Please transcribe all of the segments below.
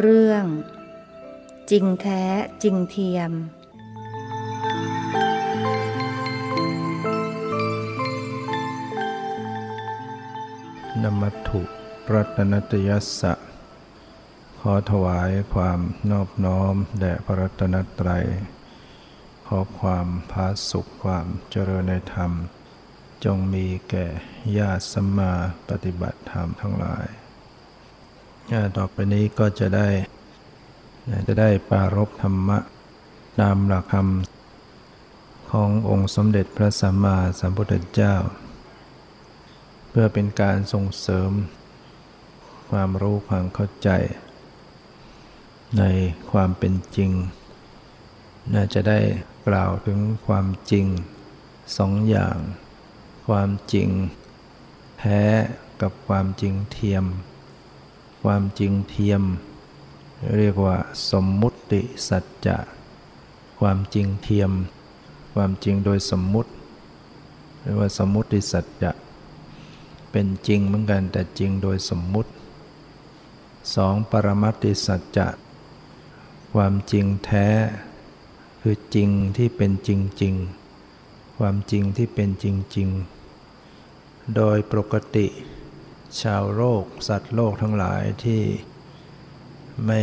เรื่อง จริงแท้จริงเทียม นมัตถุรัตนตยัสสะ ขอถวายความนอบน้อม แด่พระรัตนตรัย ขอความพาสุขความเจริญในธรรม จงมีแก่ญาติสัมมาปฏิบัติธรรมทั้งหลาย ต่อไปนี้ก็จะได้จะได้ปารบธรรมะตามหลักคำขององค์สมเด็จพระสัมมาสัมพุทธเจ้า เพื่อเป็นการส่งเสริม ความรู้ความเข้าใจ ในความเป็นจริง น่าจะได้กล่าวถึงความจริงสองอย่าง ความจริงแท้กับความจริงเทียม ความจริงเทียม เรียกว่าสมมุติสัจจะ ความจริงเทียม ความจริงโดยสมมุติ เรียกว่าสมมุติสัจจะ เป็นจริงเหมือนกันแต่จริงโดยสมมุติสองปรมัตติสัจจะ ความจริงแท้ คือจริงที่เป็นจริงจริงความจริงที่เป็นจริงจริงโดยปกติ ชาวโลกสัตว์โลกทั้งหลายที่ไม่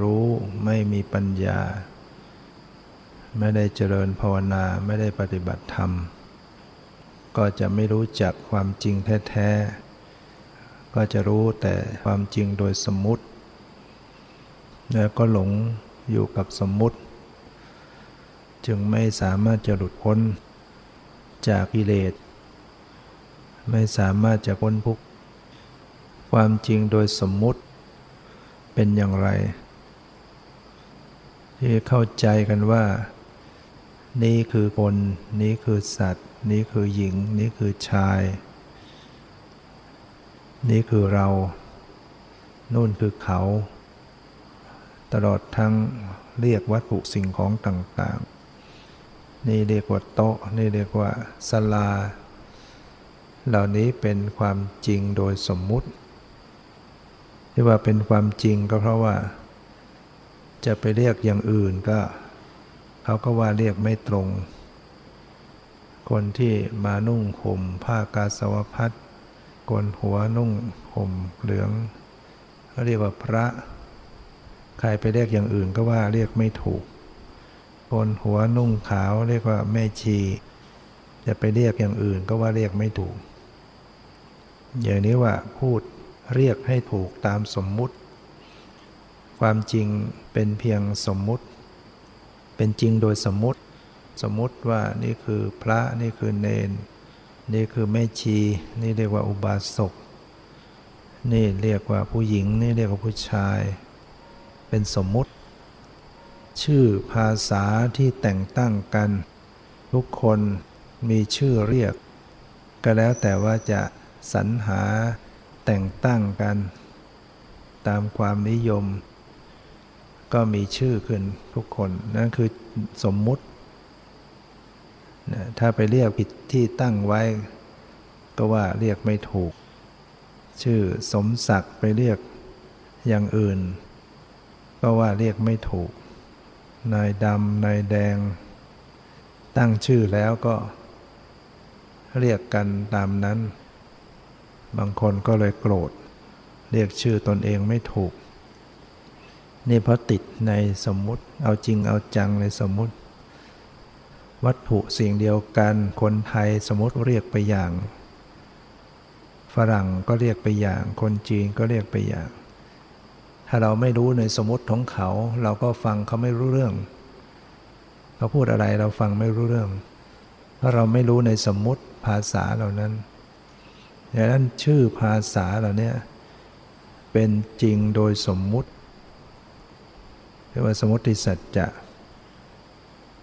รู้ไม่มีปัญญา ไม่ได้เจริญภาวนาไม่ได้ปฏิบัติธรรม ก็จะไม่รู้จักความจริงแท้ๆ ก็จะรู้แต่ความจริงโดยสมมุติ แล้วก็หลงอยู่กับสมมุติ จึงไม่สามารถจะหลุดพ้นจากกิเลสไม่สามารถจะพ้นทุกข์ ความจริงโดยสมมุติเป็นอย่างไร ที่เข้าใจกันว่า นี่คือคน นี่คือสัตว์ นี่คือหญิง นี่คือชาย นี่คือเรา นู่นคือเขา ตลอดทั้งเรียกวัตถุสิ่งของต่างๆ นี่เรียกว่าโต๊ะ นี่เรียกว่าสลา เหล่านี้เป็นความจริงโดยสมมุติ ที่ว่าเป็นความจริงก็เพราะว่า จะไปเรียกอย่างอื่นก็เขาก็ว่าเรียกไม่ตรง คนที่มานุ่งห่มผ้ากาสาวพัดกนหัวนุ่งห่มเหลืองเขาเรียกว่าพระ ใครไปเรียกอย่างอื่นก็ว่าเรียกไม่ถูกคนหัวนุ่งขาวเรียกว่าแม่ชี จะไปเรียกอย่างอื่นก็ว่าเรียกไม่ถูก อย่างนี้ว่าพูด เรียกให้ถูกตามสมมุติ ความจริงเป็นเพียงสมมุติ เป็นจริงโดยสมมุติ สมมุติว่านี่คือพระนี่คือเนน นี่คือแม่ชี นี่เรียกว่าอุบาสก นี่เรียกว่าผู้หญิง นี่เรียกว่าผู้ชาย เป็นสมมุติ ชื่อภาษาที่แต่งตั้งกัน ทุกคนมีชื่อเรียก ก็แล้วแต่ว่าจะสรรหา แต่งตั้งกัน ตามความนิยม ก็มีชื่อขึ้นทุกคนนั่นคือสมมุติถ้าไปเรียกผิดที่ตั้งไว้ ก็ว่าเรียกไม่ถูก ชื่อสมศักดิ์ไปเรียกอย่างอื่น ก็ว่าเรียกไม่ถูก นายดำนายแดง ตั้งชื่อแล้วก็เรียกกันตามนั้น บางคนก็เลยโกรธ เรียกชื่อตนเองไม่ถูก นี่เพราะติดในสมมุติ เอาจริงเอาจังในสมมุติ วัตถุสิ่งเดียวกัน คนไทยสมมติเรียกไปอย่าง ฝรั่งก็เรียกไปอย่าง คนจีนก็เรียกไปอย่าง ถ้าเราไม่รู้ในสมมติของเขา เราก็ฟังเขาไม่รู้เรื่อง เขาพูดอะไรเราฟังไม่รู้เรื่อง เพราะเราไม่รู้ในสมมติภาษาเหล่านั้น ดังนั้นชื่อภาษาเหล่านี้เป็นจริงโดยสมมุติเรียกว่าสมมติสัจจะ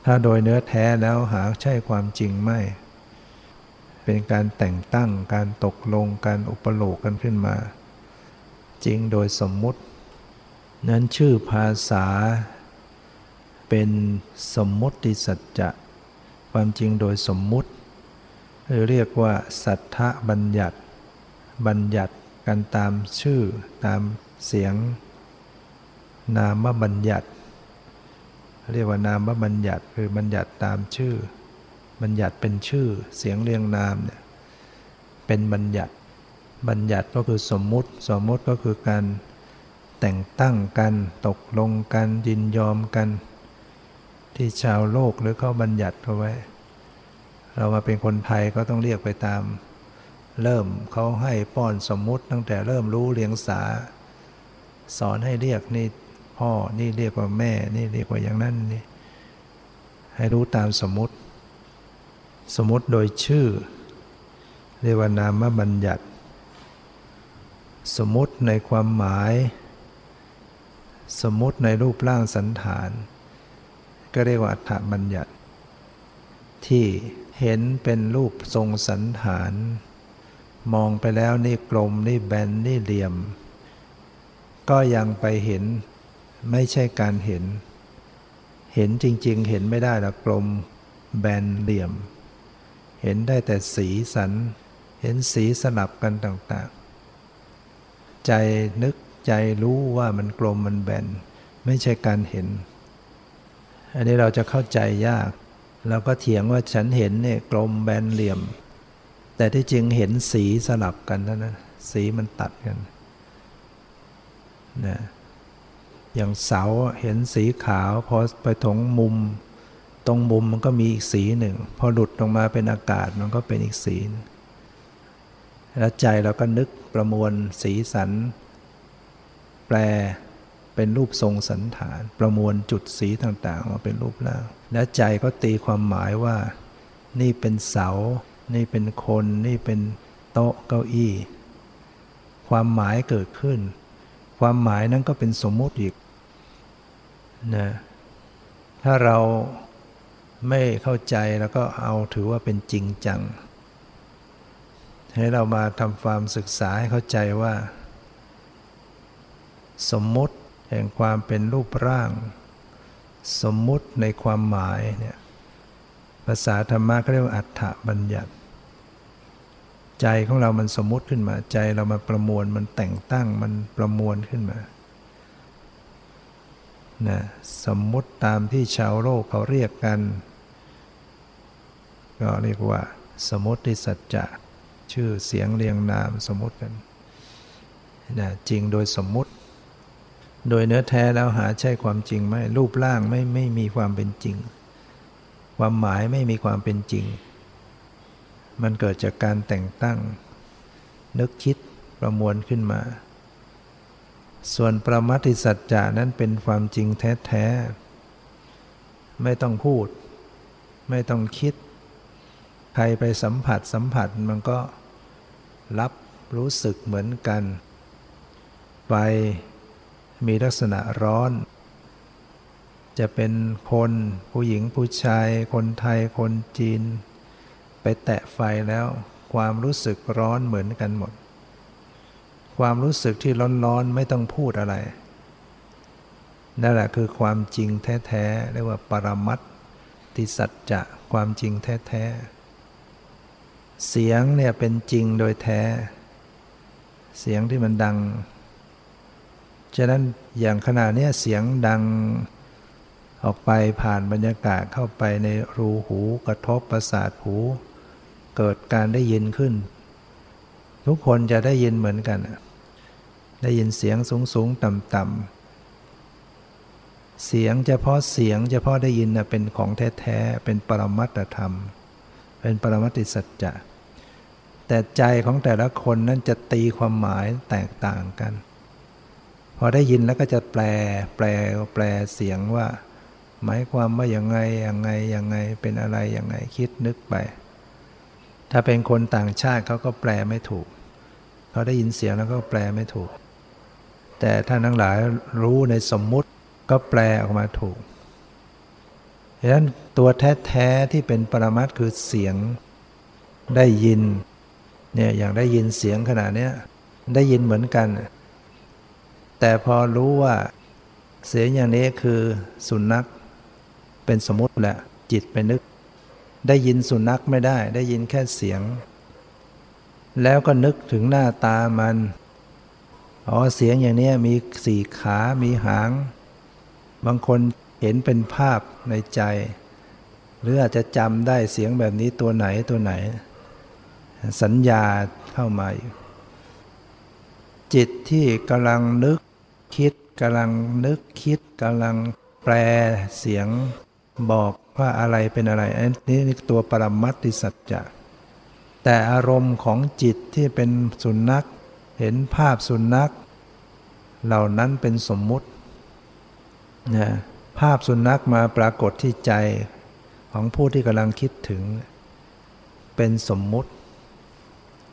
ถ้าโดยเนื้อแท้แล้วหาใช่ความจริงไม่ เป็นการแต่งตั้งการตกลงการอุปโลกกันขึ้นมา จริงโดยสมมุติ นั้นชื่อภาษาเป็นสมมติสัจจะ ความจริงโดยสมมุติ เรียกว่า สัทธบัญญัติ บัญญัติกันตามชื่อตามเสียง นามบัญญัติ เรียกว่านามบัญญัติคือบัญญัติตามชื่อ บัญญัติเป็นชื่อเสียงเรียงนามเนี่ยเป็นบัญญัติ บัญญัติก็คือสมมุติ สมมุติก็คือการแต่งตั้งกันตกลงกันยินยอมกัน ที่ชาวโลกหรือเขาบัญญัติเอาไว้ เรามาเป็นคนไทยก็ต้องเรียกไปตาม เริ่มเขาให้ป้อนสมมุติตั้งแต่เริ่มรู้เรียงสา สอนให้เรียกนี่พ่อนี่เรียกว่าแม่ นี่เรียกว่าอย่างนั้นนี่ให้รู้ตามสมมุติ สมมุติโดยชื่อ เรียกว่านามบัญญัติ สมมุติในความหมาย สมมุติในรูปร่างสันฐาน ก็เรียกว่าอัฏฐบัญญัติ ที่ เห็นเป็นรูปทรงสันฐาน มองไปแล้วนี่กลมนี่แบนนี่เหลี่ยม ก็ยังไปเห็นไม่ใช่การเห็น เห็นจริงๆ เห็นไม่ได้ละกลมแบนเหลี่ยม เห็นได้แต่สีสัน เห็นสีสลับกันต่างๆ ใจนึกใจรู้ว่ามันกลมมันแบน ไม่ใช่การเห็น อันนี้เราจะเข้าใจยาก เราก็เถียงว่าฉันเห็นเนี่ยกลมแบนเหลี่ยม แต่ที่จริงเห็นสีสลับกันเท่านั้นสีมันตัดกันนะอย่างเสาเห็นสีขาวพอไปถงมุม ตรงมุมมันก็มีอีกสีหนึ่ง พอหลุดลงมาเป็นอากาศมันก็เป็นอีกสีแล้วใจเราก็นึกประมวลสีสัน แปล เป็นรูปทรงสันฐาน ประมวลจุดสีต่างๆมาเป็นรูปร่าง และใจก็ตีความหมายว่า นี่เป็นเสา นี่เป็นคน นี่เป็นโต๊ะเก้าอี้ ความหมายเกิดขึ้น ความหมายนั้นก็เป็นสมมติอีกนะถ้าเราไม่เข้าใจแล้วก็เอาถือว่าเป็นจริงจัง ให้เรามาทำความศึกษาให้เข้าใจว่า สมมติ แห่งความเป็นรูปร่าง สมมุติในความหมายเนี่ยภาษาธรรมะเขาเรียกว่าอัฏฐบัญญัติ ใจของเรามันสมมุติขึ้นมา ใจเรามาประมวลมันแต่งตั้งมันประมวลขึ้นมานะสมมุติตามที่ชาวโลกเขาเรียกกัน ก็เรียกว่า สมมติสัจจะชื่อเสียงเรียงนามสมมติกันนะจริงโดยสมมุติ โดยเนื้อแท้แล้วหาใช่ความจริงไหมรูปร่างไม่ไม่มีความเป็นจริง ความหมายไม่มีความเป็นจริง มันเกิดจากการแต่งตั้ง นึกคิดประมวลขึ้นมา ส่วนประมัติสัจจานั้นเป็นความจริงแท้ๆไม่ต้องพูด ไม่ต้องคิด ใครไปสัมผัสสัมผัสมันก็รับรู้สึกเหมือนกัน ไป มีลักษณะร้อน จะเป็นคนผู้หญิงผู้ชาย คนไทยคนจีน ไปแตะไฟแล้วความรู้สึกร้อนเหมือนกันหมด ความรู้สึกที่ร้อนๆไม่ต้องพูดอะไรนั่นแหละคือความจริงแท้ๆเรียกว่าปรมัตติสัจจะความจริงแท้ๆเสียงเนี่ยเป็นจริงโดยแท้ เสียงที่มันดัง ฉะนั้นอย่างขณะนี้เสียงดังออกไปผ่านบรรยากาศเข้าไปในรูหูกระทบประสาทหู เกิดการได้ยินขึ้น ทุกคนจะได้ยินเหมือนกัน ได้ยินเสียงสูงสูงต่ำต่ำเสียงเฉพาะเสียงเฉพาะได้ยินเป็นของแท้ๆเป็นปรมัตธรรม เป็นปรมัติสัจจะแต่ใจของแต่ละคนนั้นจะตีความหมายแตกต่างกัน พอได้ยินแล้วก็จะแปล แปลแปลเสียงว่า หมายความว่าอย่างไงอย่างไงอย่างไงเป็นอะไรอย่างไงคิดนึกไป ถ้าเป็นคนต่างชาติเขาก็แปลไม่ถูก เขาได้ยินเสียงแล้วก็แปลไม่ถูก แต่ท่านทั้งหลายรู้ในสมมุติก็แปลออกมาถูกดังนั้นตัวแท้ๆที่เป็นปรมัตคือเสียงได้ยินเนี่ยอย่างได้ยินเสียงขนาดนี้ได้ยินเหมือนกัน แต่พอรู้ว่าเสียงอย่างนี้คือสุนัขเป็นสมมติแหละจิตไปนึก ได้ยินสุนัขไม่ได้ ได้ยินแค่เสียง แล้วก็นึกถึงหน้าตามันอ๋อเสียงอย่างนี้มีสี่ขามีหาง บางคนเห็นเป็นภาพในใจ หรืออาจจะจำได้เสียงแบบนี้ตัวไหนตัวไหน สัญญาเข้ามา จิตที่กำลังนึกคิดกำลังนึกคิดกำลังแปลเสียงบอกว่าอะไรเป็นอะไรอันนี้ตัวปรมัตติสัจจะแต่อารมณ์ของจิตที่เป็นสุนัข เห็นภาพสุนัข เหล่านั้นเป็นสมมุตินะภาพสุนัขมาปรากฏที่ใจของผู้ที่กำลังคิดถึง เป็นสมมุติ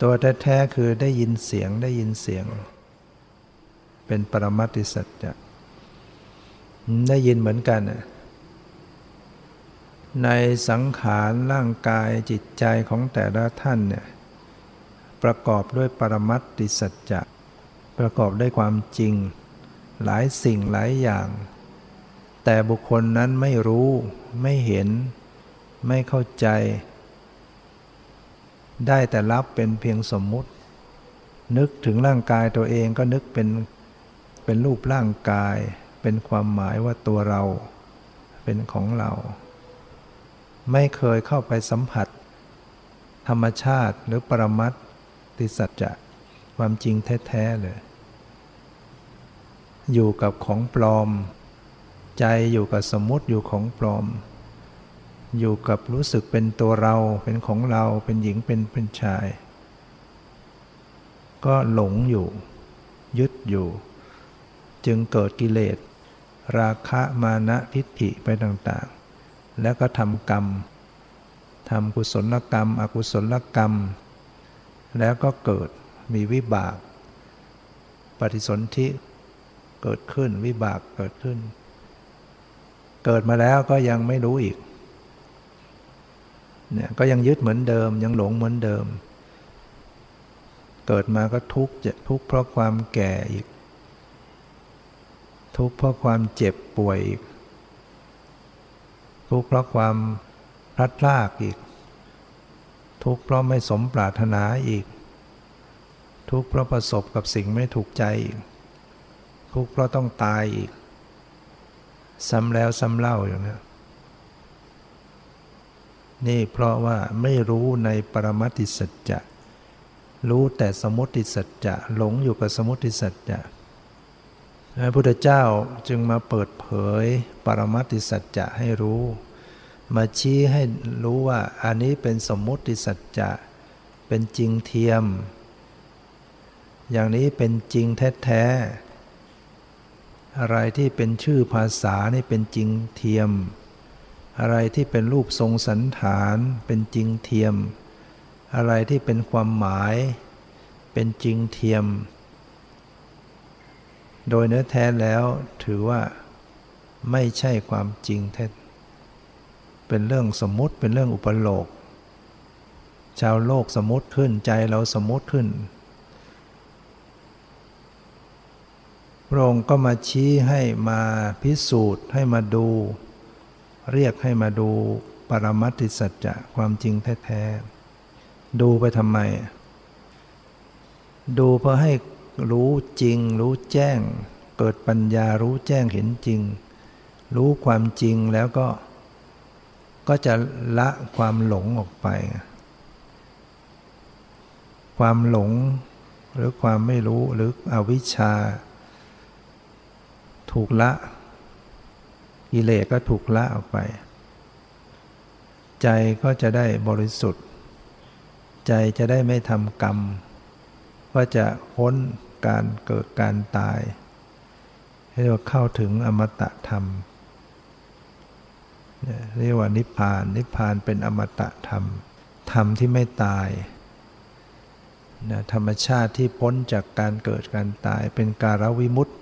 ตัวแท้ๆคือได้ยินเสียงได้ยินเสียง เป็นปรมัตติสัจจะได้ยินเหมือนกัน ในสังขารร่างกายจิตใจของแต่ละท่านเนี่ยประกอบด้วยปรมัตติสัจจะ ประกอบด้วยความจริง หลายสิ่งหลายอย่าง แต่บุคคลนั้นไม่รู้ไม่เห็น ไม่เข้าใจ ได้แต่รับเป็นเพียงสมมุติ นึกถึงร่างกายตัวเองก็นึกเป็น เป็นรูปร่างกาย เป็นความหมายว่าตัวเรา เป็นของเรา ไม่เคยเข้าไปสัมผัส ธรรมชาติหรือปรมัตติสัจจะความจริงแท้ๆเลย อยู่กับของปลอม ใจอยู่กับสมมติอยู่ของปลอม อยู่กับรู้สึกเป็นตัวเรา เป็นของเรา เป็นหญิงเป็นเป็นชาย ก็หลงอยู่ ยึดอยู่ จึงเกิดกิเลส ราคะมานะทิฏฐิไปต่างๆ แล้วก็ทำกรรมทำกุศลกรรม อกุศลกรรม แล้วก็เกิดมีวิบาก ปฏิสนธิเกิดขึ้นวิบากเกิดขึ้น เกิดมาแล้วก็ยังไม่รู้อีกเนี่ยก็ยังยึดเหมือนเดิมยังหลงเหมือนเดิม เกิดมาก็ทุกข์จะทุกข์เพราะความแก่อีก ทุกข์เพราะความเจ็บป่วยอีก ทุกข์เพราะความพลัดพรากอีก ทุกข์เพราะไม่สมปรารถนาอีก ทุกข์เพราะประสบกับสิ่งไม่ถูกใจอีก ทุกข์เพราะต้องตายอีก ซ้ำแล้วซ้ำเล่าอย่างนี้นี่เพราะว่าไม่รู้ในปรมัติสัจจะ รู้แต่สมุติสัจจะ หลงอยู่กับสมุติสัจจะ พระพุทธเจ้าจึงมาเปิดเผยปรมัติสัจจะให้รู้ มาชี้ให้รู้ว่าอันนี้เป็นสมมุติสัจจะ เป็นจริงเทียม อย่างนี้เป็นจริงแท้ๆอะไรที่เป็นชื่อภาษานี่เป็นจริงเทียม อะไรที่เป็นรูปทรงสันฐานเป็นจริงเทียม อะไรที่เป็นความหมาย เป็นจริงเทียม โดยเนื้อแท้แล้วถือว่าไม่ใช่ความจริงแท้เป็นเรื่องสมมุติเป็นเรื่องอุปโลก ชาวโลกสมมติขึ้นใจเราสมมติขึ้น พระองค์ก็มาชี้ให้มาพิสูจน์ให้มาดู เรียกให้มาดูปรมัติสัจจะความจริงแท้ ๆ ดูไปทำไม ดูเพื่อให้ รู้จริง รู้แจ้ง เกิดปัญญารู้แจ้งเห็นจริง รู้ความจริงแล้วก็ ก็จะละความหลงออกไป ความหลงหรือความไม่รู้หรืออวิชชา ถูกละกิเลสก็ถูกละออกไป ใจก็จะได้บริสุทธิ์ ใจจะได้ไม่ทำกรรม ก็จะพ้นการเกิดการตายให้เราเข้าถึงอมตะธรรมเรียกว่านิพพาน นิพพานเป็นอมตะธรรม ธรรมที่ไม่ตายนะธรรมชาติที่พ้นจากการเกิดการตาย เป็นการวิมุตติ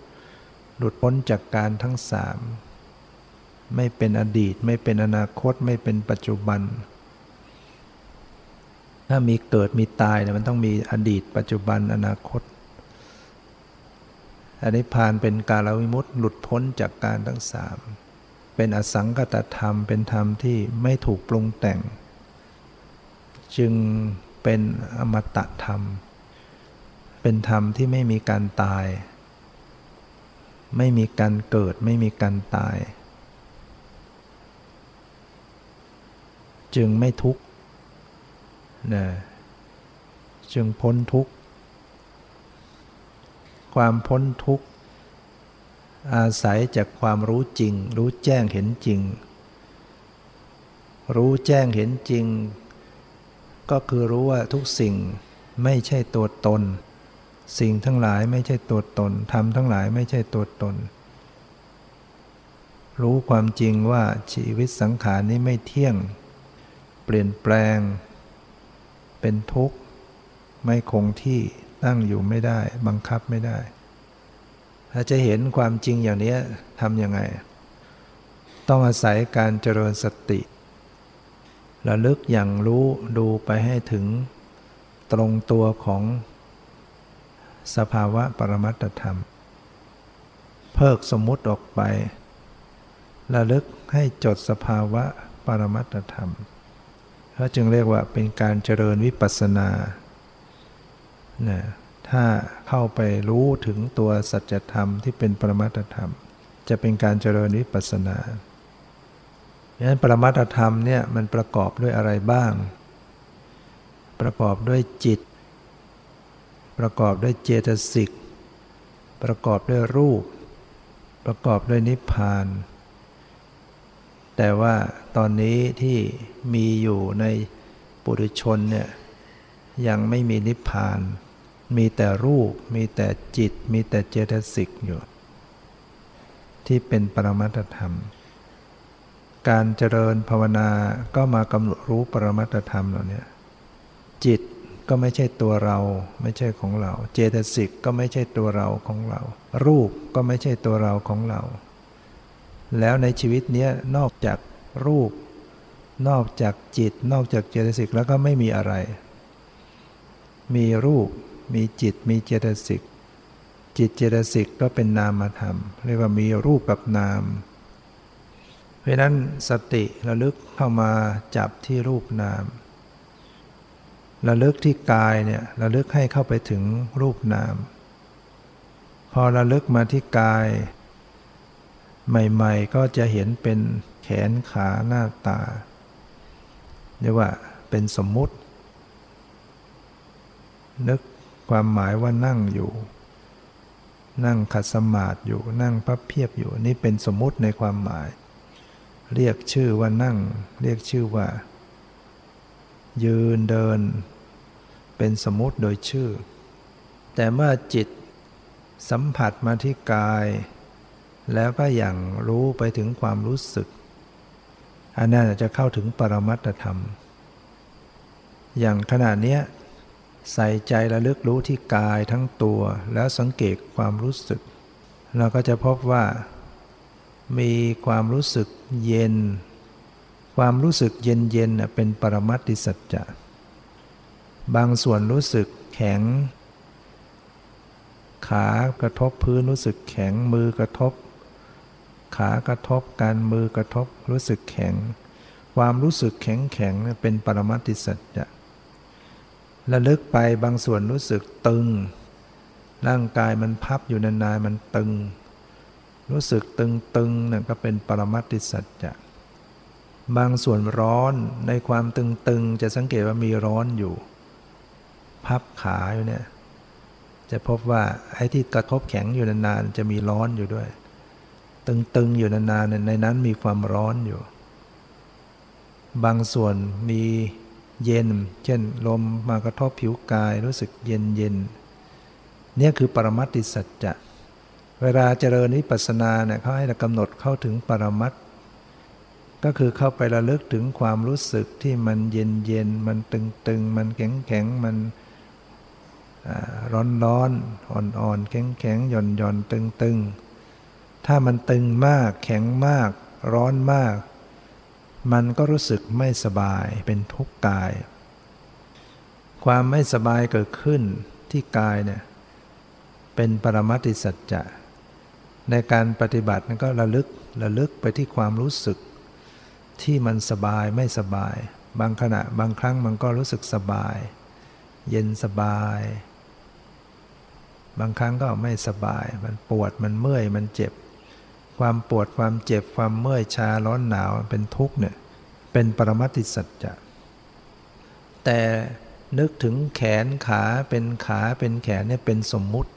หลุดพ้นจากการทั้งสาม ไม่เป็นอดีต ไม่เป็นอนาคต ไม่เป็นปัจจุบัน ถ้ามีเกิดมีตายเนี่ยมันต้องมีอดีต ปัจจุบันอนาคต อันนี้พานเป็นการวิมุตติหลุดพ้นจากการทั้งสาม เป็นอสังกตธรรม เป็นธรรมที่ไม่ถูกปรุงแต่ง จึงเป็นอมตะธรรม เป็นธรรมที่ไม่มีการตาย ไม่มีการเกิด ไม่มีการตาย จึงไม่ทุกข์ นะจึงพ้นทุกข์ ความพ้นทุกข์ อาศัยจากความรู้จริง รู้แจ้งเห็นจริง รู้แจ้งเห็นจริง ก็คือรู้ว่าทุกสิ่งไม่ใช่ตัวตน สิ่งทั้งหลายไม่ใช่ตัวตนทำทั้งหลายไม่ใช่ตัวตน รู้ความจริงว่าชีวิตสังขารนี้ไม่เที่ยง เปลี่ยนแปลง เป็นทุกข์ ไม่คงที่ตั้งอยู่ไม่ได้ บังคับไม่ได้ ถ้าจะเห็นความจริงอย่างนี้ทำยังไง ต้องอาศัยการเจริญสติระลึกอย่างรู้ดูไปให้ถึงตรงตัวของสภาวะปรมัตธรรม เพิกสมมุติออกไประลึกให้จดสภาวะปรมัตธรรม เขาจึงเรียกว่าเป็นการเจริญวิปัสสนานะถ้าเข้าไปรู้ถึงตัวสัจธรรมที่เป็นปรมัตธรรม จะเป็นการเจริญวิปัสสนาดังนั้นปรมัตธรรมเนี่ยมันประกอบด้วยอะไรบ้าง ประกอบด้วยจิต ประกอบด้วยเจตสิก ประกอบด้วยรูป ประกอบด้วยนิพพาน แต่ว่าตอนนี้ที่มีอยู่ในปุถุชนเนี่ยยังไม่มีนิพพาน มีแต่รูป มีแต่จิต มีแต่เจตสิกอยู่ ที่เป็นปรมัตธรรม การเจริญภาวนาก็มากำหนดรู้ปรมัตธรรมเหล่านี้จิตก็ไม่ใช่ตัวเราไม่ใช่ของเรา เจตสิกก็ไม่ใช่ตัวเราของเรา รูปก็ไม่ใช่ตัวเราของเรา แล้วในชีวิตนี้นอกจากรูป นอกจากจิต นอกจากเจตสิกแล้วก็ไม่มีอะไร มีรูป มีจิต มีเจตสิก จิตเจตสิกก็เป็นนามธรรม เรียกว่ามีรูปกับนาม เพราะนั้นสติระลึกเข้ามาจับที่รูปนาม ระลึกที่กายเนี่ยระลึกให้เข้าไปถึงรูปนาม พอระลึกมาที่กาย ใหม่ ๆ ก็จะเห็นเป็นแขนขาหน้าตาเรียกว่าเป็นสมมุติ นึกความหมายว่านั่งอยู่ นั่งขัดสมาธิอยู่นั่งพับเพียบอยู่นี่เป็นสมมุติในความหมาย เรียกชื่อว่านั่ง เรียกชื่อว่า ยืนเดิน เป็นสมมติโดยชื่อ แต่เมื่อจิตสัมผัสมาที่กาย แล้วก็อย่างรู้ไปถึงความรู้สึก อันนั้นจะเข้าถึงปรมัตธรรม อย่างขณะนี้ใส่ใจระลึกรู้ที่กายทั้งตัว แล้วสังเกตความรู้สึก เราก็จะพบว่า มีความรู้สึกเย็น ความรู้สึกเย็นเย็นเป็นปรมัตติสัจจะ บางส่วนรู้สึกแข็ง ขากระทบพื้นรู้สึกแข็งมือกระทบ ขากระทบกันมือกระทบรู้สึกแข็ง ความรู้สึกแข็งแข็งเป็นปรมัตติสัจจะระลึกไปบางส่วนรู้สึกตึง ร่างกายมันพับอยู่นานๆมันตึง รู้สึกตึงๆนั่นก็เป็นปรมัตติสัจจะบางส่วนร้อนในความตึงๆ จะสังเกตว่ามีร้อนอยู่ พับขาอยู่เนี่ย จะพบว่าไอ้ที่กระทบแข็งอยู่นานๆ จะมีร้อนอยู่ด้วย ตึงๆอยู่นานๆในนั้นมีความร้อนอยู่ บางส่วนมีเย็น เช่นลมมากระทบผิวกายรู้สึกเย็นเย็นเนี่ยคือปรมัตติสัจจะ เวลาเจริญวิปัสสนาเนี่ยเขาให้เรากำหนดเข้าถึงปรมัตก็คือเข้าไประลึกถึงความรู้สึกที่มันเย็นเย็นมันตึงตึงมันแข็งแข็งมันร้อนร้อนอ่อนอ่อนแข็งแข็งหย่อนหย่อนตึงตึง ถ้ามันตึงมากแข็งมาก ร้อนมาก มันก็รู้สึกไม่สบายเป็นทุกข์กาย ความไม่สบายเกิดขึ้นที่กายเนี่ยเป็นปรมัติสัจจะในการปฏิบัตินั้นก็ระลึกระลึกไปที่ความรู้สึก ที่มันสบายไม่สบาย บางขณะบางครั้งมันก็รู้สึกสบาย เย็นสบาย บางครั้งก็ไม่สบาย มันปวดมันเมื่อยมันเจ็บ ความปวดความเจ็บความเมื่อยชาร้อนหนาวเป็นทุกข์เนี่ยเป็นปรมัติสัจจะแต่นึกถึงแขนขาเป็นขาเป็นแขนเนี่ยเป็นสมมุติ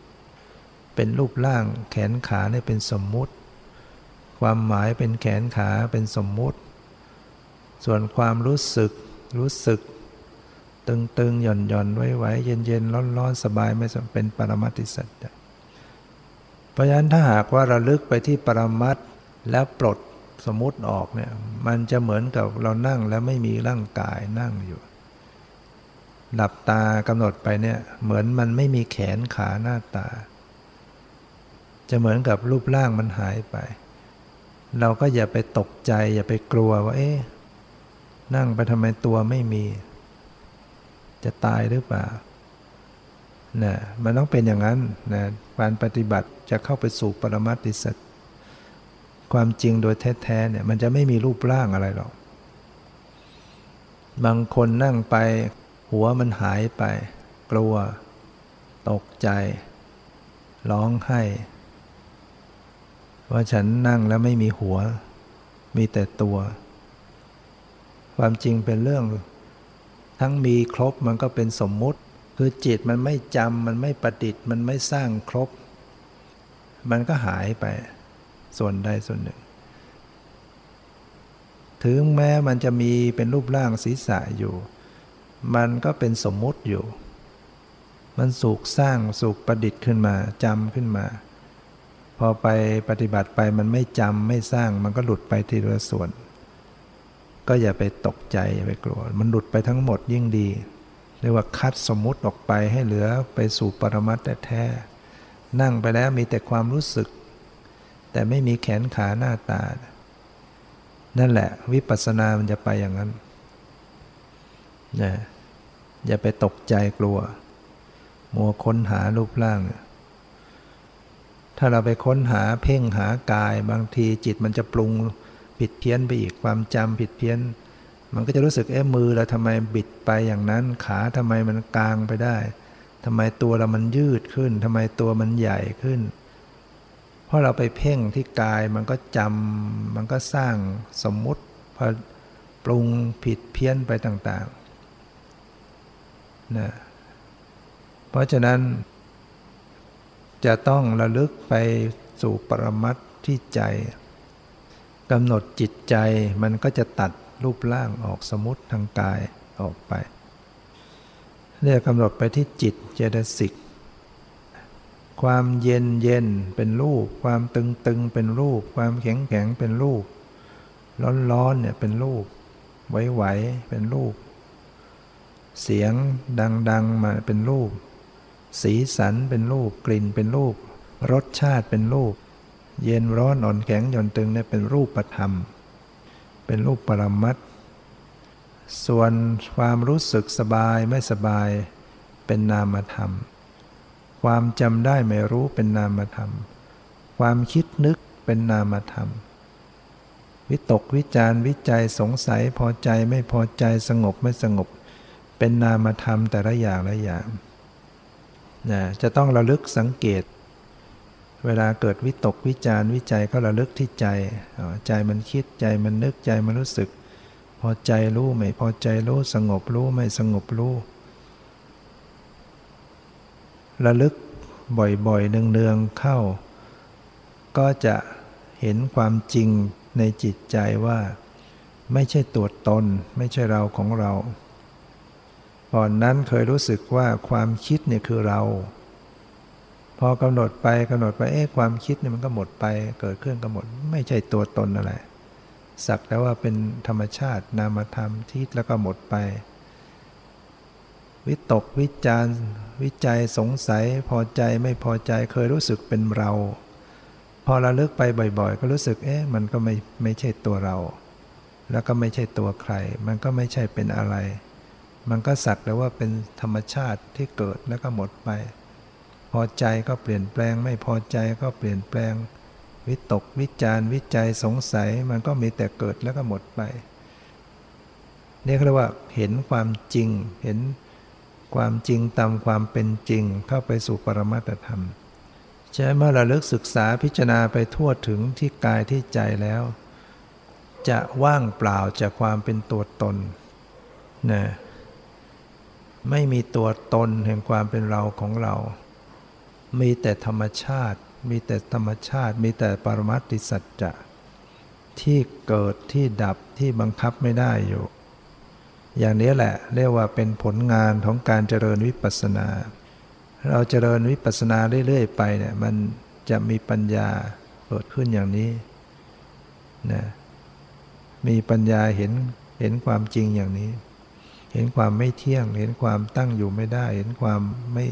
เป็นรูปร่างแขนขาเนี่ยเป็นสมมุติ ความหมายเป็นแขนขาเป็นสมมุติ ส่วนความรู้สึกรู้สึก ตึงตึงหย่อนหย่อนไว้ไว้เย็นเย็นร้อนร้อนสบายไม่เป็นปรมัติสัจจะ เพราะฉะนั้นถ้าหากว่าเราลึกไปที่ปรมัตแล้วปลดสมมติออกเนี่ย มันจะเหมือนกับเรานั่งแล้วไม่มีร่างกายนั่งอยู่ หลับตากำหนดไปเนี่ย เหมือนมันไม่มีแขนขาหน้าตา จะเหมือนกับรูปร่างมันหายไป เราก็อย่าไปตกใจ อย่าไปกลัวว่าเอ๊ะนั่งไปทำไมตัวไม่มี จะตายหรือเปล่านะมันต้องเป็นอย่างนั้นนะการปฏิบัติ จะเข้าไปสู่ปรมัตติสัจความจริงโดยแท้ๆเนี่ยมันจะไม่มีรูปร่างอะไรหรอก บางคนนั่งไปหัวมันหายไป กลัว ตกใจ ร้องไห้ ว่าฉันนั่งแล้วไม่มีหัว มีแต่ตัว ความจริงเป็นเรื่อง ทั้งมีครบมันก็เป็นสมมุติ คือจิตมันไม่จำมันไม่ประดิษฐ์ มันไม่สร้างครบ มันก็หายไปส่วนใดส่วนหนึ่ง ถึงแม้มันจะมีเป็นรูปร่างศีรษะอยู่ มันก็เป็นสมมุติอยู่ มันสุกสร้างสุกประดิษฐ์ขึ้นมาจำขึ้นมา พอไปปฏิบัติไปมันไม่จำไม่สร้างมันก็หลุดไปทีละส่วน ก็อย่าไปตกใจอย่าไปกลัว มันหลุดไปทั้งหมดยิ่งดีเรียกว่าคัดสมมุติออกไปให้เหลือไปสู่ปรมัตแต่แท้ นั่งไปแล้วมีแต่ความรู้สึก แต่ไม่มีแขนขาหน้าตา นั่นแหละ วิปัสสนามันจะไปอย่างนั้นนะอย่าไปตกใจกลัว มัวค้นหารูปร่าง ถ้าเราไปค้นหาเพ่งหากาย บางทีจิตมันจะปรุงผิดเพี้ยนไปอีกความจำผิดเพี้ยน มันก็จะรู้สึกเอ๊ะมือเราทำไมบิดไปอย่างนั้น ขาทำไมมันกลางไปได้ ทำไมตัวเรามันยืดขึ้นทำไมตัวมันใหญ่ขึ้น เพราะเราไปเพ่งที่กายมันก็จำมันก็สร้างสมมุติพอปรุงผิดเพี้ยนไปต่างๆนะเพราะฉะนั้น จะต้องระลึกไปสู่ปรมัตที่ใจกำหนดจิตใจมันก็จะตัดรูปร่างออกสมุติทางกายออกไป เรียกกำหนดไปที่จิตเจตสิก ความเย็นเย็นเป็นรูป ความตึงตึงเป็นรูป ความแข็งแข็งเป็นรูป ร้อนร้อนเนี่ยเป็นรูป ไหวไหวเป็นรูป เสียงดังๆมาเป็นรูป สีสันเป็นรูป กลิ่นเป็นรูป รสชาติเป็นรูป เย็นร้อนอ่อนแข็งหย่อนตึงเนี่ยเป็นรูปประธรรม เป็นรูปปรมัต ส่วนความรู้สึกสบายไม่สบายเป็นนามธรรม ความจำได้ไม่รู้เป็นนามธรรม ความคิดนึกเป็นนามธรรม วิตกวิจารวิจัยสงสัยพอใจไม่พอใจสงบไม่สงบ เป็นนามธรรมแต่ละอย่างละอย่างนะจะต้องระลึกสังเกต เวลาเกิดวิตกวิจารวิจัยก็ระลึกที่ใจ ใจมันคิดใจมันนึกใจมันรู้สึก พอใจรู้ไม่พอใจรู้สงบรู้ไม่สงบรู้ระลึกบ่อยๆเนืองๆเข้า ก็จะเห็นความจริงในจิตใจว่า ไม่ใช่ตัวตน ไม่ใช่เราของเรา ก่อนนั้นเคยรู้สึกว่าความคิดเนี่ยคือเรา พอกำหนดไปกำหนดไปเอ๊ะความคิดเนี่ยมันก็หมดไป เกิดขึ้นก็หมด ไม่ใช่ตัวตนอะไร สักแต่ว่าเป็นธรรมชาตินามธรรมที่แล้วก็หมดไป วิตกวิจารวิจัยสงสัยพอใจไม่พอใจเคยรู้สึกเป็นเรา พอระลึกไปบ่อย ๆ ก็รู้สึกเอ๊ะมันก็ไม่ไม่ใช่ตัวเรา แล้วก็ไม่ใช่ตัวใคร มันก็ไม่ใช่เป็นอะไร มันก็สักแต่ว่าเป็นธรรมชาติที่เกิดแล้วก็หมดไป พอใจก็เปลี่ยนแปลงไม่พอใจก็เปลี่ยนแปลง วิตกวิจารวิจัยสงสัยมันก็มีแต่เกิดแล้วก็หมดไปนี่เรียกว่าเห็นความจริง เห็นความจริงตามความเป็นจริงเข้าไปสู่ปรมัตธรรมใช่เมื่อเราเลิกศึกษาพิจารณาไปทั่วถึงที่กายที่ใจแล้ว จะว่างเปล่าจากความเป็นตัวตนนะไม่มีตัวตนแห่งความเป็นเราของเรา มีแต่ธรรมชาติ มีแต่ธรรมชาติ มีแต่ปรมัติสัจจะที่เกิดที่ดับที่บังคับไม่ได้อยู่ อย่างนี้แหละเรียกว่าเป็นผลงานของการเจริญวิปัสสนา เราเจริญวิปัสสนาเรื่อยๆไปเนี่ยมันจะมีปัญญาเกิดขึ้นอย่างนี้นะมีปัญญาเห็นเห็นความจริงอย่างนี้ เห็นความไม่เที่ยง เห็นความตั้งอยู่ไม่ได้ เห็นความไม่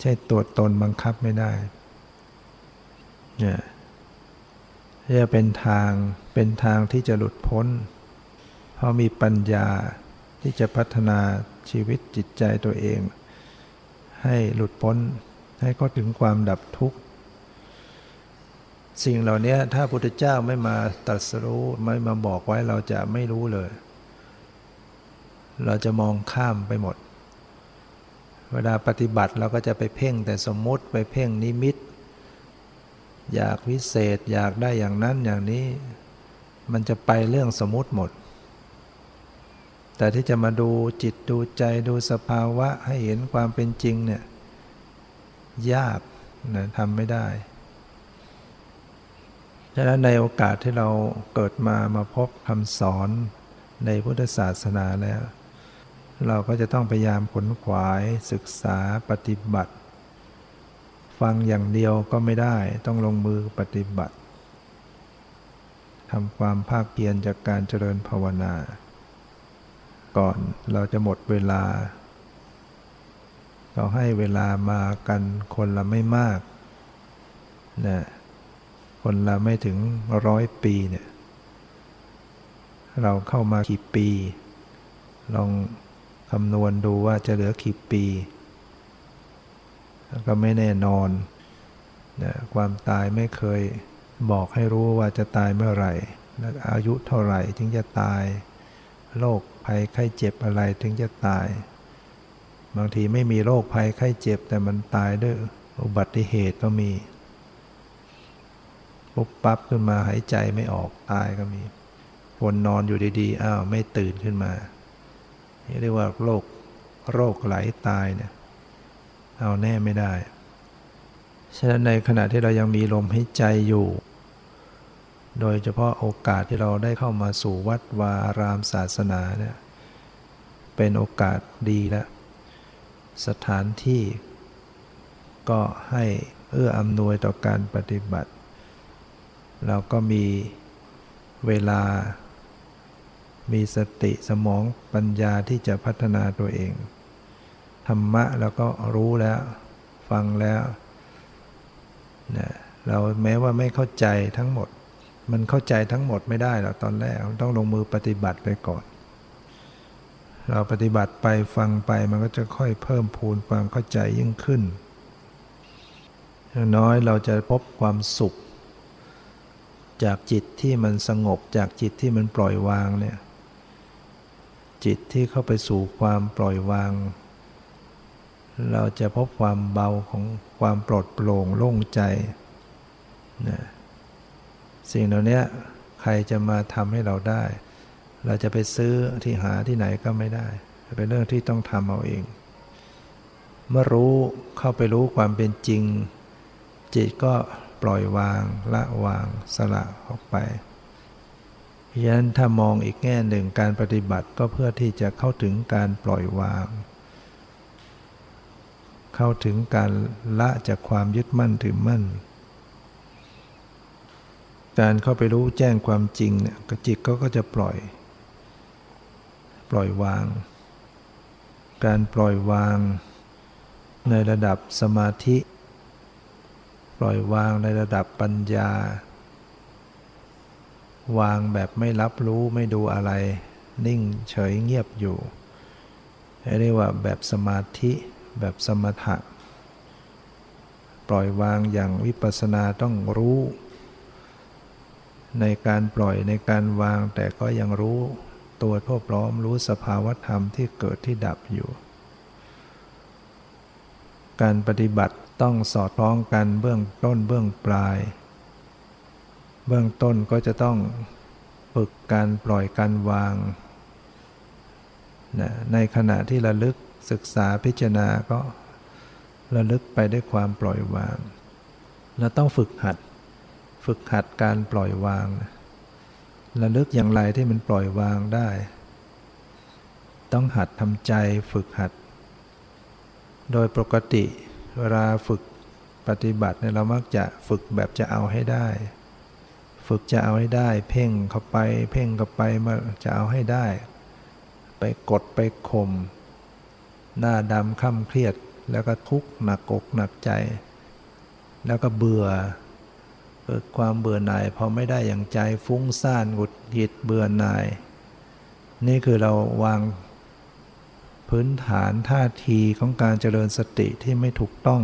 ใช่ตัวตนบังคับไม่ได้ เนี่ยจะเป็นทางเป็นทางที่จะหลุดพ้น เพราะมีปัญญาที่จะพัฒนาชีวิตจิตใจตัวเอง ให้หลุดพ้นให้ก็ถึงความดับทุกข์ สิ่งเหล่านี้ถ้าพุทธเจ้าไม่มาตรัสรู้ไม่มาบอกไว้เราจะไม่รู้เลย เราจะมองข้ามไปหมด เวลาปฏิบัติเราก็จะไปเพ่งแต่สมมุติไปเพ่งนิมิต อยากวิเศษอยากได้อย่างนั้นอย่างนี้ มันจะไปเรื่องสมมติหมด แต่ที่จะมาดูจิตดูใจดูสภาวะให้เห็นความเป็นจริงเนี่ยยากนะทำไม่ได้ฉะนั้นในโอกาสที่เราเกิดมามาพบคำสอนในพุทธศาสนาแล้ว เราก็จะต้องพยายามขนขวายศึกษาปฏิบัติ ฟังอย่างเดียวก็ไม่ได้ต้องลงมือปฏิบัติทำความภาคเพียรจากการเจริญภาวนา ก่อนเราจะหมดเวลา เราให้เวลามากันคนละไม่มากนะคนละไม่ถึงร้อยปีเนี่ยเราเข้ามากี่ปี ลองคำนวณดูว่าจะเหลือกี่ปี ก็ไม่แน่นอนนะความตายไม่เคยบอกให้รู้ว่าจะตายเมื่อไหร่และอายุเท่าไหร่ถึงจะตายโรคภัยไข้เจ็บอะไรถึงจะตาย บางทีไม่มีโรคภัยไข้เจ็บแต่มันตายด้วยอุบัติเหตุก็มีปุ๊บปั๊บขึ้นมาหายใจไม่ออกตายก็มี คนนอนอยู่ดีๆอ้าวไม่ตื่นขึ้นมาเรียกว่าโรคโรคไหลตายเนี่ย เอาแน่ไม่ได้ ฉะนั้นในขณะที่เรายังมีลมหายใจอยู่ โดยเฉพาะโอกาสที่เราได้เข้ามาสู่วัดวารามศาสนาเนี่ย เป็นโอกาสดีแล้ว สถานที่ก็ให้เอื้ออำนวยต่อการปฏิบัติ เราก็มีเวลา มีสติสมองปัญญาที่จะพัฒนาตัวเอง รรมะเราก็รู้แล้ว ฟังแล้วนะเราแม้ว่าไม่เข้าใจทั้งหมด มันเข้าใจทั้งหมดไม่ได้หรอกตอนแรกต้องลงมือปฏิบัติไปก่อน เราปฏิบัติไปฟังไปมันก็จะค่อยเพิ่มพูนความเข้าใจยิ่งขึ้นอย่างน้อยเราจะพบความสุข จากจิตที่มันสงบจากจิตที่มันปล่อยวางเนี่ยจิตที่เข้าไปสู่ความปล่อยวาง เราจะพบความเบาของความปลดโปร่งโล่งใจนะสิ่งเหล่านี้ใครจะมาทำให้เราได้ เราจะไปซื้อที่หาที่ไหนก็ไม่ได้ เป็นเรื่องที่ต้องทำเอาเอง เมื่อรู้เข้าไปรู้ความเป็นจริง จิตก็ปล่อยวาง ละวาง สละออกไปเพราะฉะนั้นถ้ามองอีกแง่หนึ่งการปฏิบัติก็เพื่อที่จะเข้าถึงการปล่อยวาง เข้าถึงการละจากความยึดมั่นถือมั่น การเข้าไปรู้แจ้งความจริงเนี่ยกจิตก็ก็จะปล่อย ปล่อยวาง การปล่อยวาง ในระดับสมาธิ ปล่อยวางในระดับปัญญา วางแบบไม่รับรู้ไม่ดูอะไร นิ่งเฉยเงียบอยู่เรียกว่าแบบสมาธิ แบบสมถะ ปล่อยวางอย่างวิปัสสนาต้องรู้ ในการปล่อยในการวางแต่ก็ยังรู้ ตัวทั่วพร้อมรู้สภาวธรรมที่เกิดที่ดับอยู่ การปฏิบัติต้องสอดคล้องกันเบื้องต้นเบื้องปลาย เบื้องต้นก็จะต้องฝึกการปล่อยการวางนะในขณะที่ระลึก ศึกษาพิจารณาก็ระลึกไปด้วยความปล่อยวาง เราต้องฝึกหัด ฝึกหัดการปล่อยวาง ระลึกอย่างไรที่มันปล่อยวางได้ ต้องหัดทำใจฝึกหัด โดยปกติเวลาฝึกปฏิบัติเนี่ยเรามักจะฝึกแบบจะเอาให้ได้ ฝึกจะเอาให้ได้ เพ่งเข้าไป เพ่งเข้าไปมาจะเอาให้ได้ ไปกดไปข่ม หน้าดำค่ำเครียด แล้วก็ทุกข์หนักอกหนักใจ แล้วก็เบื่อเกิดความเบื่อหน่ายพอไม่ได้อย่างใจฟุ้งซ่านหงุดหงิดเบื่อหน่าย นี่คือเราวางพื้นฐานท่าทีของการเจริญสติที่ไม่ถูกต้อง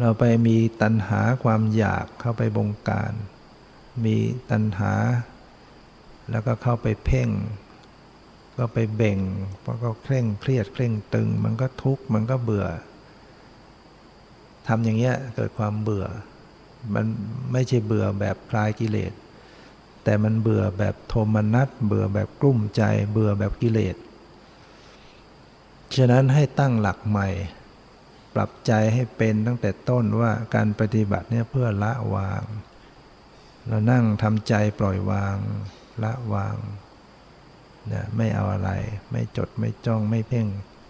เราไปมีตัณหาความอยากเข้าไปบงการ มีตัณหา แล้วก็เข้าไปเพ่ง ก็ไปเบ่งเพราะก็เคร่งเครียดเคร่งตึง มันก็ทุกข์มันก็เบื่อทำอย่างเงี้ยเกิดความเบื่อ มันไม่ใช่เบื่อแบบคลายกิเลส แต่มันเบื่อแบบโทมนัสเบื่อแบบกลุ้มใจเบื่อแบบกิเลส ฉะนั้นให้ตั้งหลักใหม่ ปรับใจให้เป็นตั้งแต่ต้นว่าการปฏิบัติเนี่ยเพื่อละวาง เรานั่งทำใจปล่อยวาง ละวาง นี่ยไม่เอาอะไร ไม่จดไม่จ้องไม่เพ่ง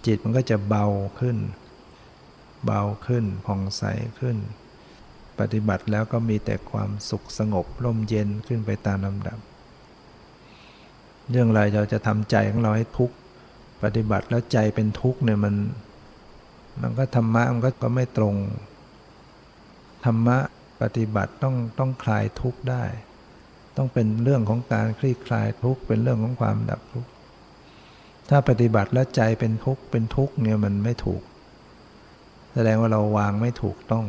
จิตมันก็จะเบาขึ้น เบาขึ้นผ่องใสขึ้น ปฏิบัติแล้วก็มีแต่ความสุขสงบร่มเย็นขึ้นไปตามลำดับ เรื่องอะไรเราจะทำใจของเราให้ทุกข์ปฏิบัติแล้วใจเป็นทุกข์เนี่ยมัน มันก็ธรรมะมันก็ก็ไม่ตรง ธรรมะปฏิบัติต้องต้องคลายทุกข์ได้ ต้องเป็นเรื่องของการคลี่คลายทุกข์เป็นเรื่องของความดับทุกข์ถ้าปฏิบัติแล้วใจเป็นทุกข์เป็นทุกข์เนี่ยมันไม่ถูก แสดงว่าเราวางไม่ถูกต้อง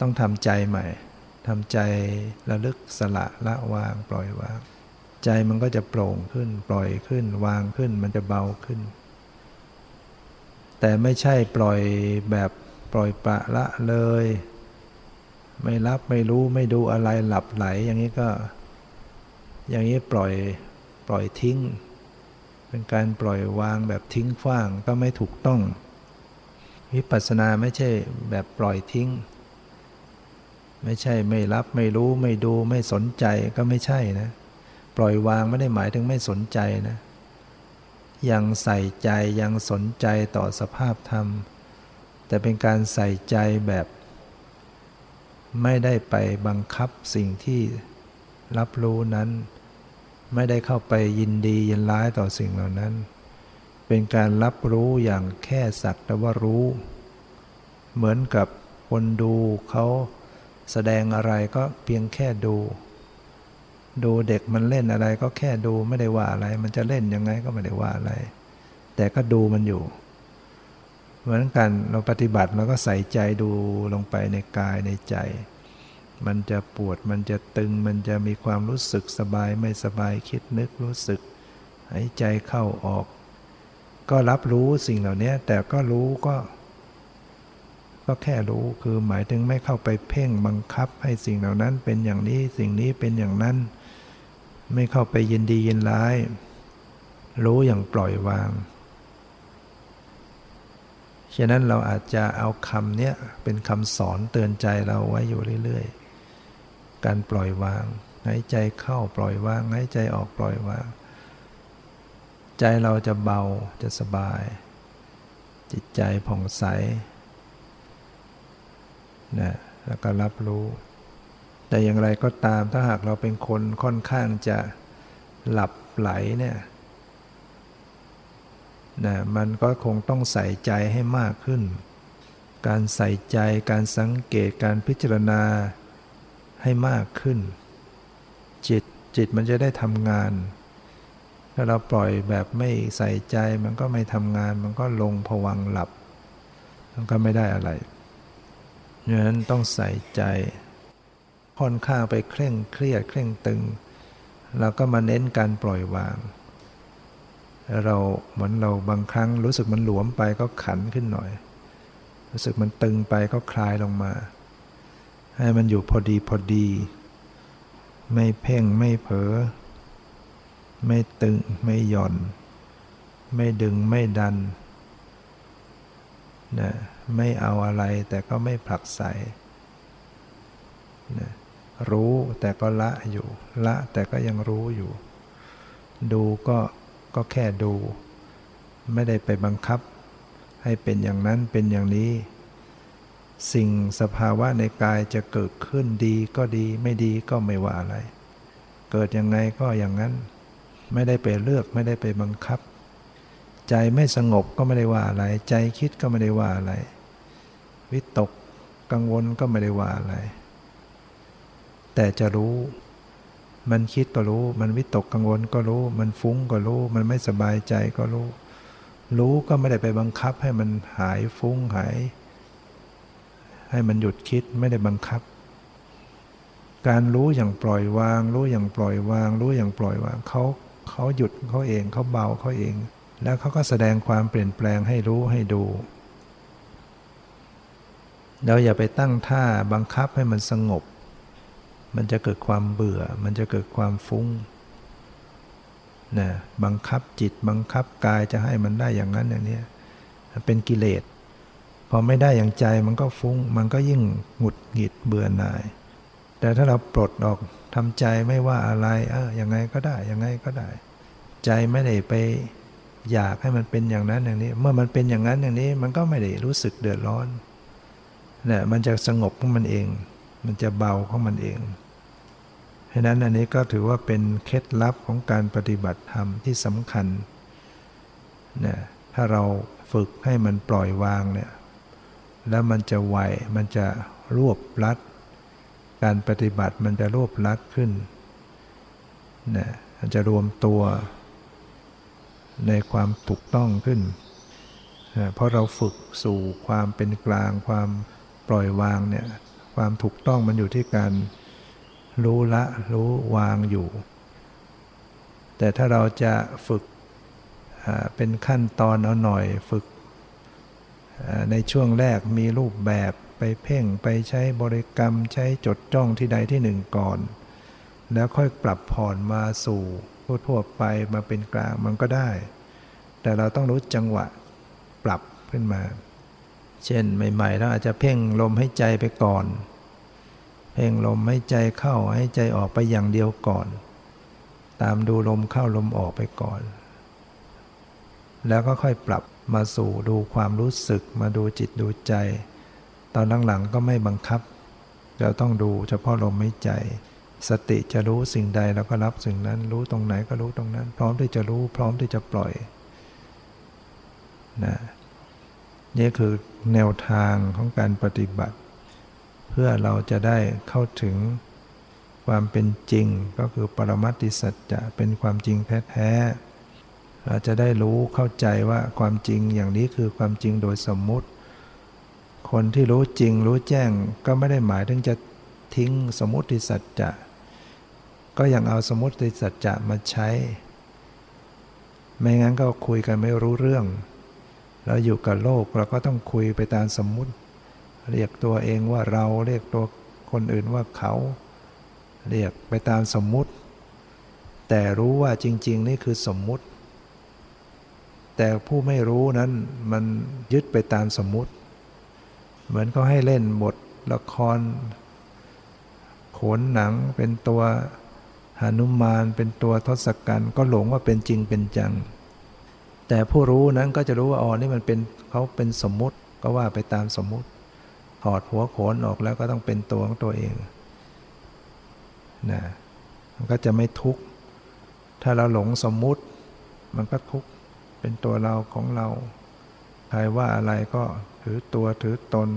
ต้องทำใจใหม่ทำใจระลึกสละละวางปล่อยวาง ใจมันก็จะโปร่งขึ้น ปล่อยขึ้น วางขึ้นมันจะเบาขึ้น แต่ไม่ใช่ปล่อยแบบปล่อยปะละเลย ไม่รับไม่รู้ไม่ดูอะไรหลับไหล อย่างนี้ก็ อย่างนี้ปล่อยปล่อยทิ้ง เป็นการปล่อยวางแบบทิ้งขว้างก็ไม่ถูกต้อง วิปัสสนาไม่ใช่แบบปล่อยทิ้ง ไม่ใช่ไม่รับไม่รู้ไม่ดูไม่สนใจก็ไม่ใช่นะ ปล่อยวางไม่ได้หมายถึงไม่สนใจนะ ยังใส่ใจยังสนใจต่อสภาพธรรม แต่เป็นการใส่ใจแบบ ไม่ได้ไปบังคับสิ่งที่รับรู้นั้น ไม่ได้เข้าไปยินดียินร้ายต่อสิ่งเหล่านั้น เป็นการรับรู้อย่างแค่สักแต่ว่ารู้ เหมือนกับคนดูเขาแสดงอะไรก็เพียงแค่ดู ดูเด็กมันเล่นอะไรก็แค่ดูไม่ได้ว่าอะไร มันจะเล่นยังไงก็ไม่ได้ว่าอะไร แต่ก็ดูมันอยู่ เหมือนกันเราปฏิบัติเราก็ใส่ใจดูลงไปในกายในใจ มันจะปวดมันจะตึงมันจะมีความรู้สึกสบายไม่สบายคิดนึกรู้สึก หายใจเข้าออก ก็รับรู้สิ่งเหล่านี้แต่ก็รู้ก็ ก็แค่รู้คือหมายถึงไม่เข้าไปเพ่งบังคับให้สิ่งเหล่านั้นเป็นอย่างนี้สิ่งนี้เป็นอย่างนั้น ไม่เข้าไปยินดียินร้าย รู้อย่างปล่อยวาง ฉะนั้นเราอาจจะเอาคำเนี้ยเป็นคำสอนเตือนใจเราไว้อยู่เรื่อยๆ การปล่อยวางหายใจเข้าปล่อยวางหายใจออกปล่อยวาง ใจเราจะเบาจะสบาย จิตใจผ่องใสนะแล้วก็รับรู้ แต่อย่างไรก็ตามถ้าหากเราเป็นคนค่อนข้างจะหลับไหลเนี่ย นะมันก็คงต้องใส่ใจให้มากขึ้น การใส่ใจการสังเกตการพิจารณาให้มากขึ้น จิตจิตมันจะได้ทำงาน ถ้าเราปล่อยแบบไม่ใส่ใจมันก็ไม่ทำงาน มันก็ลงผวังหลับ มันก็ไม่ได้อะไรดังนั้นต้องใส่ใจ ค่อนข้างไปเคร่งเครียดเคร่งตึงเราก็มาเน้นการปล่อยวาง เราเหมือนเราบางครั้งรู้สึกมันหลวมไปก็ขันขึ้นหน่อย รู้สึกมันตึงไปก็คลายลงมา ให้มันอยู่พอดีพอดี ไม่เพ่งไม่เผลอไม่ตึงไม่หย่อน ไม่ดึงไม่ดันนะไม่เอาอะไรแต่ก็ไม่ผลักใสนะรู้แต่ก็ละอยู่ ละแต่ก็ยังรู้อยู่ ดูก็ ก็แค่ดู ไม่ได้ไปบังคับ ให้เป็นอย่างนั้นเป็นอย่างนี้ สิ่งสภาวะในกายจะเกิดขึ้นดีก็ดีไม่ดีก็ไม่ว่าอะไร เกิดยังไงก็อย่างนั้น ไม่ได้ไปเลือกไม่ได้ไปบังคับ ใจไม่สงบก็ไม่ได้ว่าอะไร ใจคิดก็ไม่ได้ว่าอะไร วิตกกังวลก็ไม่ได้ว่าอะไร แต่จะรู้ มันคิดก็รู้ มันวิตกกังวลก็รู้ มันฟุ้งก็รู้ มันไม่สบายใจก็รู้ รู้ก็ไม่ได้ไปบังคับให้มันหายฟุ้งหาย ให้มันหยุดคิดไม่ได้บังคับ การรู้อย่างปล่อยวาง รู้อย่างปล่อยวาง รู้อย่างปล่อยวางเขาเขาหยุดเขาเองเขาเบาเขาเอง แล้วเขาก็แสดงความเปลี่ยนแปลงให้รู้ให้ดูเราอย่าไปตั้งท่าบังคับให้มันสงบ มันจะเกิดความเบื่อ มันจะเกิดความฟุ้งนะบังคับจิตบังคับกายจะให้มันได้อย่างนั้นอย่างนี้เป็นกิเลสพอไม่ได้อย่างใจมันก็ฟุ้ง มันก็ยิ่งหงุดหงิดเบื่อหน่าย แต่ถ้าเราปลดออกทำใจไม่ว่าอะไรเออยังไงก็ได้ยังไงก็ได้ ใจไม่ได้ไปอยากให้มันเป็นอย่างนั้นอย่างนี้ เมื่อมันเป็นอย่างนั้นอย่างนี้ มันก็ไม่ได้รู้สึกเดือดร้อนเนี่ยมันจะสงบของมันเอง มันจะเบาของมันเอง ฉะนั้นอันนี้ก็ถือว่าเป็นเคล็ดลับของการปฏิบัติธรรมที่สำคัญนะถ้าเราฝึกให้มันปล่อยวางเนี่ยแล้วมันจะไวมันจะรวบลัด การปฏิบัติมันจะรวบลัดขึ้นนะมันจะรวมตัวในความถูกต้องขึ้นนะเพราะเราฝึกสู่ความเป็นกลางความปล่อยวางเนี่ยความถูกต้องมันอยู่ที่การ รู้ละรู้วางอยู่ แต่ถ้าเราจะฝึกเป็นขั้นตอนเอาหน่อยฝึก ในช่วงแรกมีรูปแบบไปเพ่งไปใช้บริกรรมใช้จดจ้องที่ใดที่หนึ่งก่อน แล้วค่อยปรับผ่อนมาสู่ทั่วไปมาเป็นกลางมันก็ได้ แต่เราต้องรู้จังหวะปรับขึ้นมา เช่นใหม่ๆเราอาจจะเพ่งลมให้ใจไปก่อน เพ่งลมให้ใจเข้าให้ใจออกไปอย่างเดียวก่อน ตามดูลมเข้าลมออกไปก่อน แล้วก็ค่อยปรับมาสู่ดูความรู้สึกมาดูจิตดูใจ ตอนหลังๆก็ไม่บังคับ เราต้องดูเฉพาะลมหายใจ สติจะรู้สิ่งใดแล้วก็รับสิ่งนั้น รู้ตรงไหนก็รู้ตรงนั้น พร้อมที่จะรู้พร้อมที่จะปล่อยนะนี่คือแนวทางของการปฏิบัติ พื่อเราจะได้เข้าถึงความเป็นจริงก็คือปรมัตติสัจจะเป็นความจริงแท้ๆเราจะได้รู้เข้าใจว่าความจริงอย่างนี้คือความจริงโดยสมมุติ คนที่รู้จริงรู้แจ้งก็ไม่ได้หมายถึงจะทิ้งสมมติสัจจะก็ยังเอาสมมติสัจจะมาใช้ ไม่งั้นก็คุยกันไม่รู้เรื่องเราอยู่กับโลกเราก็ต้องคุยไปตามสมมุติ เรียกตัวเองว่าเราเรียกตัวคนอื่นว่าเขา เรียกไปตามสมมุติ แต่รู้ว่าจริง ๆ นี่คือสมมุติ แต่ผู้ไม่รู้นั้นมันยึดไปตามสมมุติ เหมือนเขาให้เล่นบทละครขนหนังเป็นตัวหนุมานเป็นตัวทศกัณฐ์ก็หลงว่าเป็นจริงเป็นจัง แต่ผู้รู้นั้นก็จะรู้ว่าอ๋อนี่มันเป็นเขาเป็นสมมุติก็ว่าไปตามสมมุติ ถอดหัวโขนออกแล้วก็ต้องเป็นตัวของตัวเองนะมันก็จะไม่ทุกข์ ถ้าเราหลงสมมุติ มันก็ทุกข์ เป็นตัวเราของเรา ใครว่าอะไรก็ถือตัวถือตน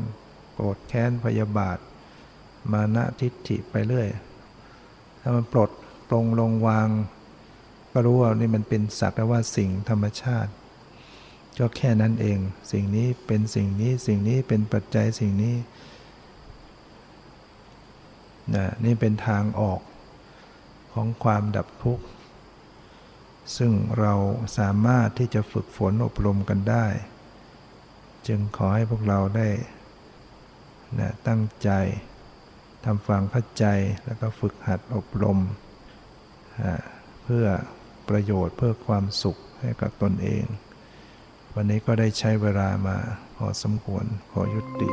โกรธแค้นพยาบาท มานะทิฏฐิไปเรื่อย ถ้ามันปลดปรงลงวาง ก็รู้ว่านี่มันเป็นสักแต่ว่าสิ่งธรรมชาติ ก็แค่นั้นเอง สิ่งนี้เป็นสิ่งนี้ สิ่งนี้เป็นปัจจัยสิ่งนี้นะนี่เป็นทางออกของความดับทุกข์ ซึ่งเราสามารถที่จะฝึกฝนอบรมกันได้ จึงขอให้พวกเราได้นะตั้งใจทำฟังเข้าใจแล้วก็ฝึกหัดอบรม เพื่อประโยชน์เพื่อความสุขให้กับตนเอง วันนี้ก็ได้ใช้เวลามาพอสมควรขอยุติ